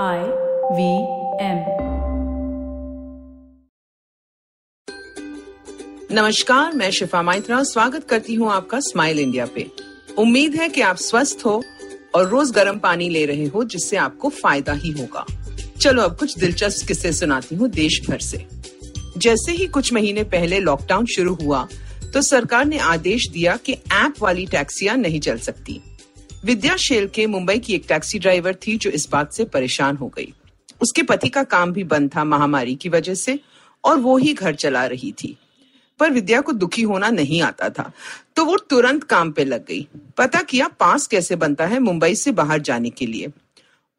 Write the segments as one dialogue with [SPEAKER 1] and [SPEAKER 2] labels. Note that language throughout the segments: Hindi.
[SPEAKER 1] I V M.
[SPEAKER 2] नमस्कार, मैं शिफा माइत्रा, स्वागत करती हूँ आपका स्माइल इंडिया पे। उम्मीद है कि आप स्वस्थ हो और रोज गर्म पानी ले रहे हो, जिससे आपको फ़ायदा ही होगा। चलो अब कुछ दिलचस्प किस्से सुनाती हूँ देश भर से। जैसे ही कुछ महीने पहले लॉकडाउन शुरू हुआ तो सरकार ने आदेश दिया कि ऐप वाली टैक्सियाँ नहीं चल सकती। विद्या शेल के मुंबई की एक टैक्सी ड्राइवर थी जो इस बात से परेशान हो गई। उसके पति का काम भी बंद था महामारी की वजह से, और वो ही घर चला रही थी। पर विद्या को दुखी होना नहीं आता था तो वो तुरंत काम पे लग गई। पता किया पास कैसे बनता है मुंबई से बाहर जाने के लिए।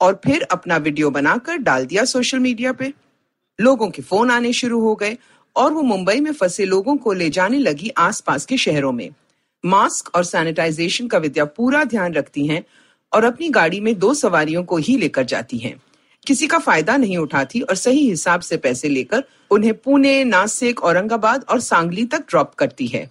[SPEAKER 2] और फिर अपना वीडियो बनाकर डाल दिया सोशल मीडिया पे। लोगों के फ़ोन आने शुरू हो गए, और वो मुंबई में फंसे लोगों को ले जाने लगी आसपास के शहरों में। मास्क और सैनिटाइजेशन का विद्या पूरा ध्यान रखती हैं और अपनी गाड़ी में दो सवारियों को ही लेकर जाती हैं। किसी का फ़ायदा नहीं उठाती और सही हिसाब से पैसे लेकर उन्हें पुणे, नासिक, औरंगाबाद और सांगली तक ड्रॉप करती है।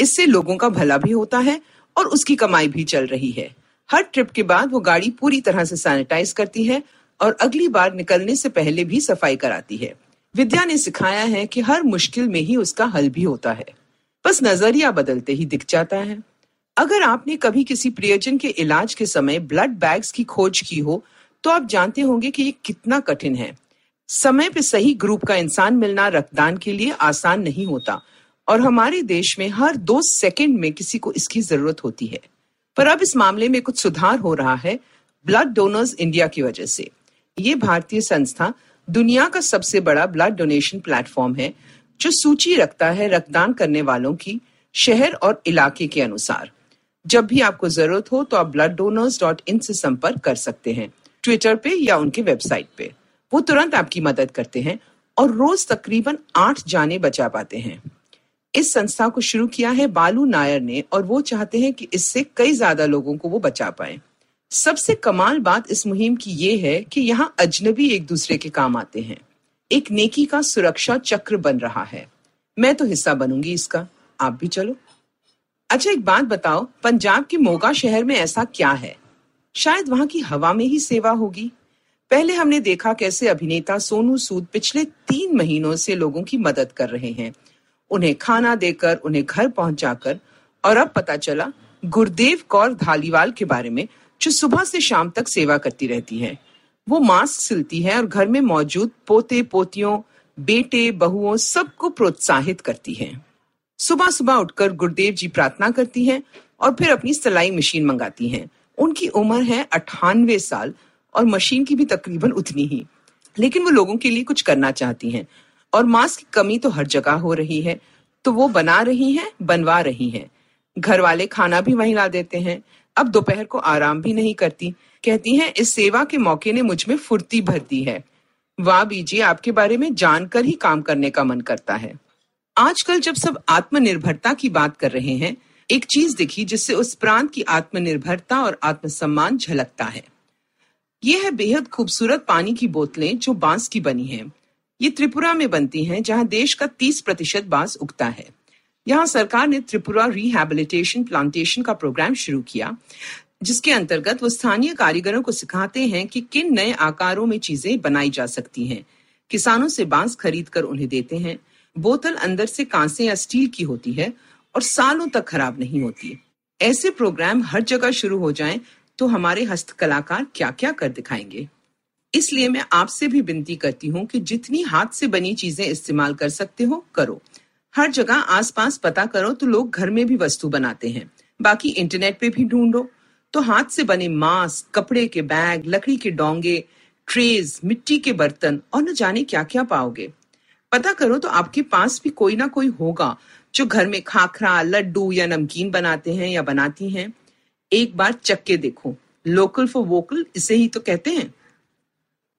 [SPEAKER 2] इससे लोगों का भला भी होता है और उसकी कमाई भी चल रही है। हर ट्रिप के बाद वो गाड़ी पूरी तरह से सैनिटाइज करती है और अगली बार निकलने से पहले भी सफ़ाई कराती है। विद्या ने सिखाया है कि हर मुश्किल में ही उसका हल भी होता है। बस नज़रिया बदलते ही दिख जाता है। अगर आपने कभी किसी प्रियजन के इलाज के समय ब्लड बैग्स की खोज की हो तो आप जानते होंगे कि ये कितना कठिन है। समय पे सही ग्रुप का इंसान मिलना रक्तदान के लिए आसान नहीं होता, और हमारे देश में हर दो सेकंड में किसी को इसकी ज़रूरत होती है। पर अब इस मामले में कुछ सुधार हो रहा है ब्लड डोनर्स इंडिया की वजह से। ये भारतीय संस्था दुनिया का सबसे बड़ा ब्लड डोनेशन प्लेटफॉर्म है जो सूची रखता है रक्तदान करने वालों की शहर और इलाके के अनुसार। जब भी आपको ज़रूरत हो तो आप ब्लड डोनर्स डॉट इन से संपर्क कर सकते हैं। ट्विटर पे या उनके वेबसाइट पे। वो तुरंत आपकी मदद करते हैं और रोज तकरीबन आठ जाने बचा पाते हैं। इस संस्था को शुरू किया है बालू नायर ने और वो चाहते हैं कि इससे कई ज़्यादा लोगों को वो बचा पाए। सबसे कमाल बात इस मुहिम की ये है कि यहाँ अजनबी एक दूसरे के काम आते हैं। एक नेकी का सुरक्षा चक्र बन रहा है। मैं तो हिस्सा बनूँगी इसका। आप भी चलो। अच्छा एक बात बताओ, पंजाब के मोगा शहर में ऐसा क्या है? शायद वहाँ की हवा में ही सेवा होगी। पहले हमने देखा कैसे अभिनेता सोनू सूद पिछले तीन महीनों से लोगों की मदद कर रहे हैं। उन्हें खाना देकर, उन्हें घर पहुंचाकर, और अब पता चला, गुरदेव कौर धालीवाल के बारे में, जो सुबह से शाम तक सेवा करती रहती है। वो मास्क सिलती है और घर में मौजूद पोते, पोतियों, बेटे, बहुओं सबको प्रोत्साहित करती है। सुबह सुबह उठकर गुरुदेव जी प्रार्थना करती हैं और फिर अपनी सिलाई मशीन मंगाती हैं। उनकी उम्र है अठानवे साल और मशीन की भी तकरीबन उतनी ही, लेकिन वो लोगों के लिए कुछ करना चाहती हैं। और मास्क की कमी तो हर जगह हो रही है तो वो बना रही हैं, बनवा रही हैं। घर वाले खाना भी वहीं ला देते हैं। अब दोपहर को आराम भी नहीं करती। कहती हैं, इस सेवा के मौके ने मुझमें फुर्ती भर दी है। वाह बीजी, आपके बारे में जानकर ही काम करने का मन करता है। आजकल जब सब आत्मनिर्भरता की बात कर रहे हैं, एक चीज़ दिखी जिससे उस प्रांत की आत्मनिर्भरता और आत्मसम्मान झलकता है। ये है बेहद खूबसूरत पानी की बोतलें जो बाँस की बनी हैं। ये त्रिपुरा में बनती हैं, जहाँ देश का 30 प्रतिशत बाँस उगता है। यहाँ सरकार ने त्रिपुरा रिहेबिलिटेशन प्लांटेशन का प्रोग्राम शुरू किया, जिसके अंतर्गत वो स्थानीय कारीगरों को सिखाते हैं कि किन नए आकारों में चीज़ें बनाई जा सकती हैं। किसानों से बाँस खरीद कर उन्हें देते हैं। बोतल अंदर से कांसे या स्टील की होती है और सालों तक खराब नहीं होती। ऐसे प्रोग्राम हर जगह शुरू हो जाएँ तो हमारे हस्तकलाकार क्या क्या कर दिखाएँगे? इसलिए मैं आपसे भी विनती करती हूँ कि जितनी हाथ से बनी चीज़ें इस्तेमाल कर सकते हो, करो। हर जगह आसपास पता करो तो लोग घर में भी वस्तु बनाते हैं। बाकी इंटरनेट पे भी ढूंढो। तो हाथ से बने मास्क, कपड़े के बैग, लकड़ी के डोंगे ट्रेज मिट्टी के बर्तन और न जाने क्या क्या पाओगे। पता करो तो आपके पास भी कोई ना कोई होगा जो घर में खाखरा, लड्डू या नमकीन बनाते हैं या बनाती हैं। एक बार चक्के देखो। लोकल फॉर वोकल इसे ही तो कहते हैं।